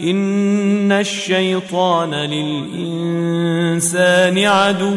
ان الشيطان للانسان عدو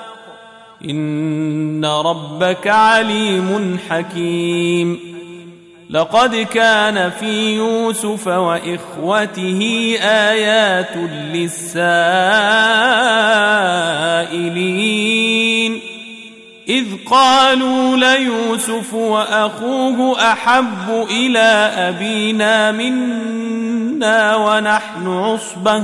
إن ربك عليم حكيم. لقد كان في يوسف وإخوته آيات للسائلين. إذ قالوا ليوسف وأخوه أحب إلى أبينا منا ونحن عصبة.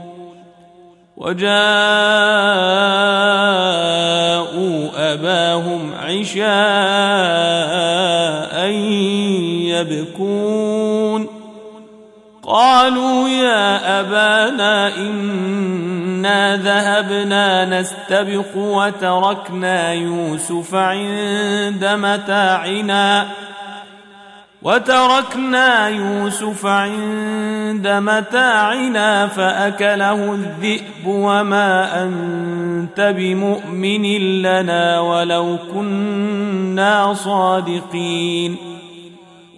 وجاءوا أباهم عشاء يبكون. قالوا يا أبانا إنا ذهبنا نستبق وتركنا يوسف عند متاعنا. وتركنا يوسف عند متاعنا فأكله الذئب وما أنت بمؤمن لنا ولو كنا صادقين.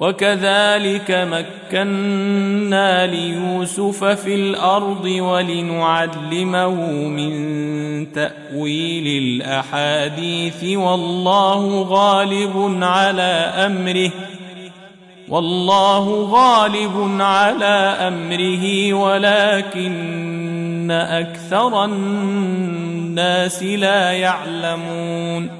وكذلك مكنا ليوسف في الأرض ولنعلمه من تأويل الأحاديث والله غالب على أمره والله غالب على أمره ولكن أكثر الناس لا يعلمون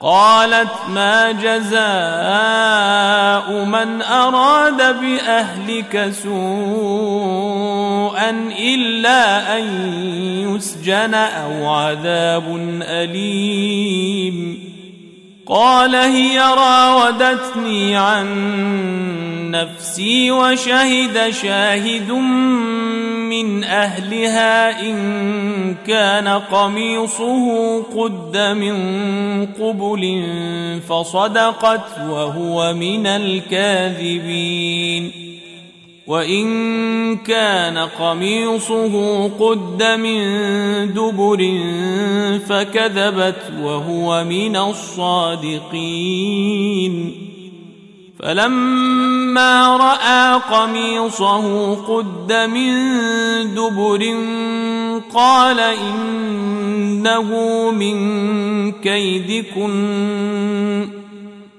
قالت ما جزاء من أراد بأهلك سوءا إلا أن يسجن أو عذاب أليم. قال هي راودتني عن نفسي وشهد شاهد من أهلها إن كان قميصه قد من قبل فصدقت وهو من الكاذبين وإن كان قميصه قد من دبر فكذبت وهو من الصادقين. فلما رأى قميصه قد من دبر قال إنه من كيدكن.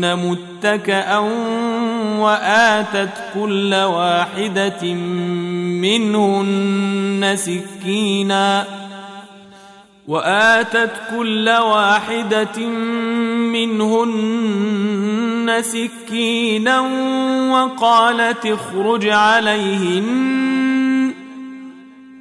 متكئا واتت كل واحدة منهن سكينا واتت كل واحدة منهن سكينا وقالت اخرج عليهن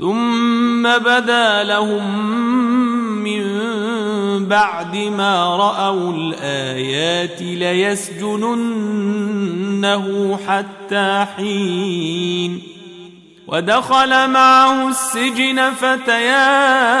ثم بدا لهم من بعد ما رأوا الآيات ليسجننه حتى حين ودخل معه السجن فتيان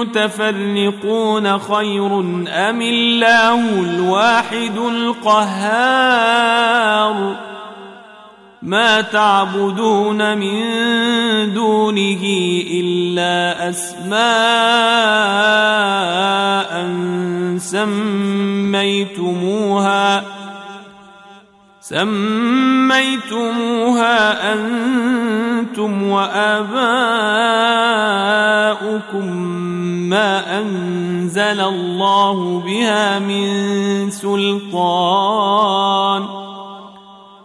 متفرقون خير أم الله الواحد القهار ما تعبدون من دونه إلا أسماء سميتموها سميتموها أنتم وآباؤكم ما أنزل الله بها من سلطان.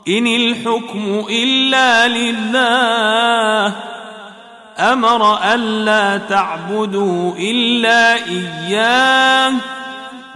إن الحكم إلا لله. أمر ألا تعبدوا إلا إياه.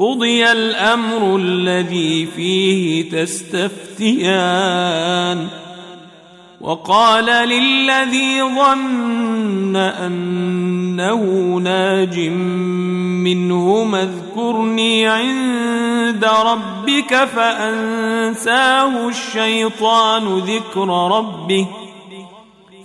قضي الأمر الذي فيه تستفتيان. وقال للذي ظن أنه ناج منهما اذكرني عند ربك فأنساه الشيطان ذكر ربه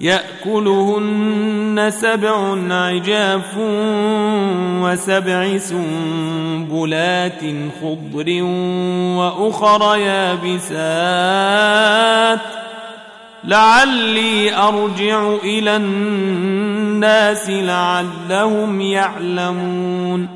يأكلهن سبع عجاف وسبع سنبلات خضر وأخر يابسات. لعلي أرجع إلى الناس لعلهم يعلمون.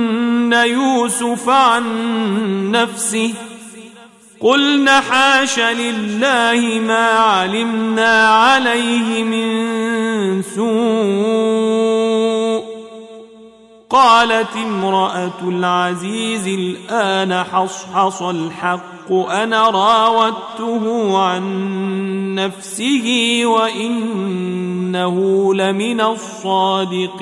يوسف عن نفسه قلنا حاش لله ما علمنا عليه من سوء قالت امرأة العزيز الآن حصحص الحق أنا راودته عن نفسه وإنه لمن الصادقين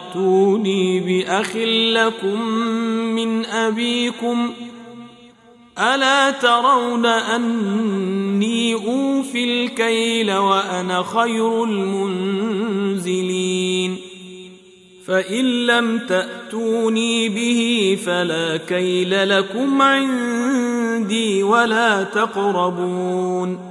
ائتوني بأخ لكم من أبيكم. ألا ترون أني أوفي الكيل وأنا خير المنزلين. فإن لم تأتوني به فلا كيل لكم عندي ولا تقربون.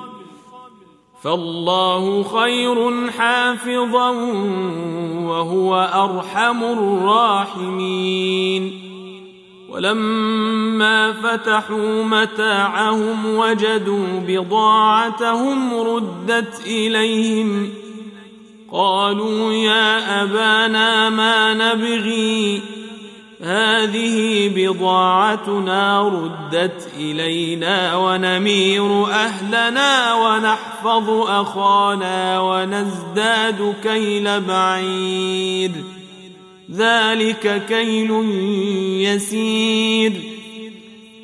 فالله خير حافظا وهو أرحم الراحمين. ولما فتحوا متاعهم وجدوا بضاعتهم ردت إليهم قالوا يا أبانا ما نبغي هذه بضاعتنا ردت إلينا ونمير أهلنا ونحفظ أخانا ونزداد كيل بعيد ذلك كيل يسير.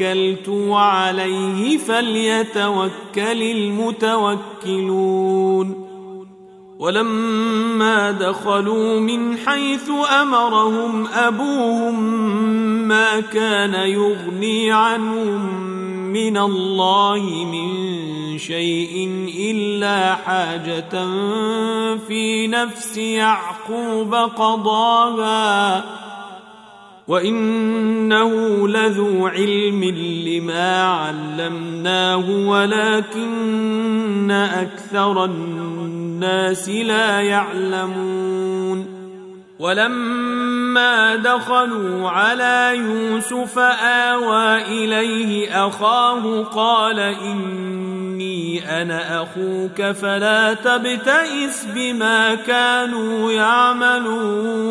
توكلت وعليه فليتوكل المتوكلون. ولما دخلوا من حيث أمرهم أبوهم ما كان يغني عنهم من الله من شيء إلا حاجة في نفس يعقوب قضاها. وانه لذو علم لما علمناه ولكن أكثر الناس لا يعلمون ولما دخلوا على يوسف آوى إليه أخاه قال إني أنا أخوك فلا تبتئس بما كانوا يعملون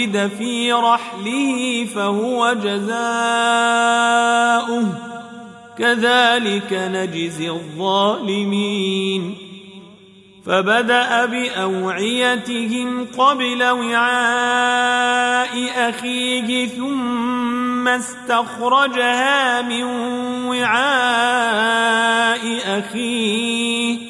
وجد في رحله فهو جزاؤه كذلك نجزي الظالمين فبدا باوعيتهم قبل وعاء اخيه ثم استخرجها من وعاء اخيه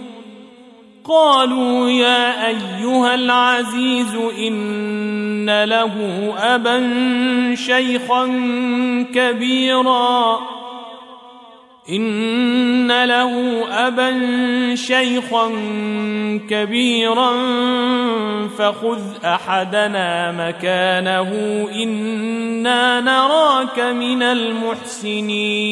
قالوا يا أيها العزيز إن له أبا شيخا كبيرا. إن له أبا شيخا كبيرا فخذ أحدنا مكانه. إنا نراك من المحسنين.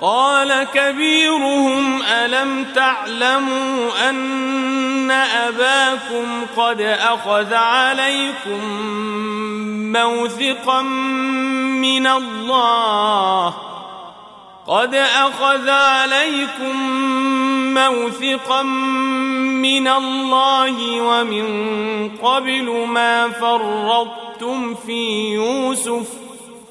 قال كبيرهم ألم تعلموا أن أباكم قد أخذ عليكم موثقا من الله قد أخذ عليكم موثقا من الله ومن قبل ما فرطتم في يوسف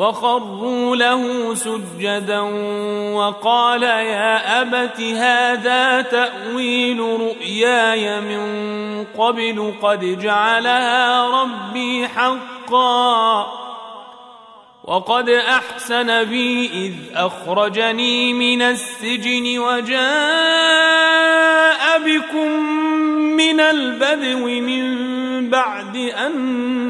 وخروا له سجدا وقال يا أبت هذا تأويل رؤياي من قبل قد جعلها ربي حقا وقد أحسن بي إذ أخرجني من السجن وجاء بكم من البدو من بعد أن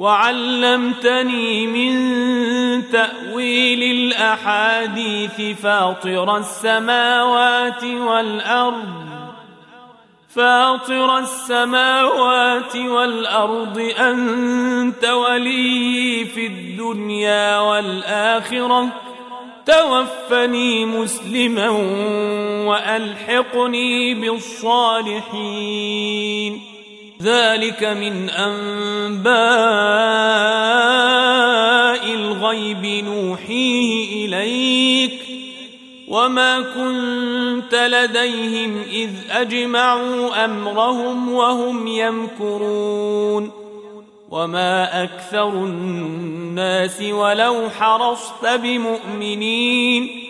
وعلمتني من تأويل الأحاديث فاطر السماوات والأرض فاطر السماوات والأرض أنت ولي في الدنيا والآخرة. توفني مسلما وألحقني بالصالحين. ذلك من أنباء الغيب نوحيه إليك وما كنت لديهم إذ أجمعوا أمرهم وهم يمكرون وما أكثر الناس ولو حرصت بمؤمنين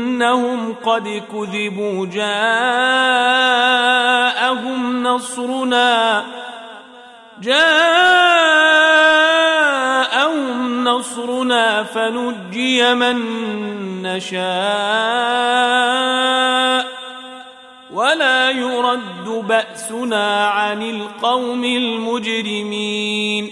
أنهم قد كذبوا جاءهم نصرنا. جاءهم نصرنا فنجي من نشاء. ولا يرد بأسنا عن القوم المجرمين.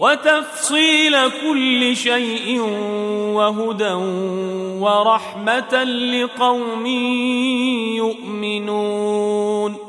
وتفصيل كل شيء وهدى ورحمة لقوم يؤمنون.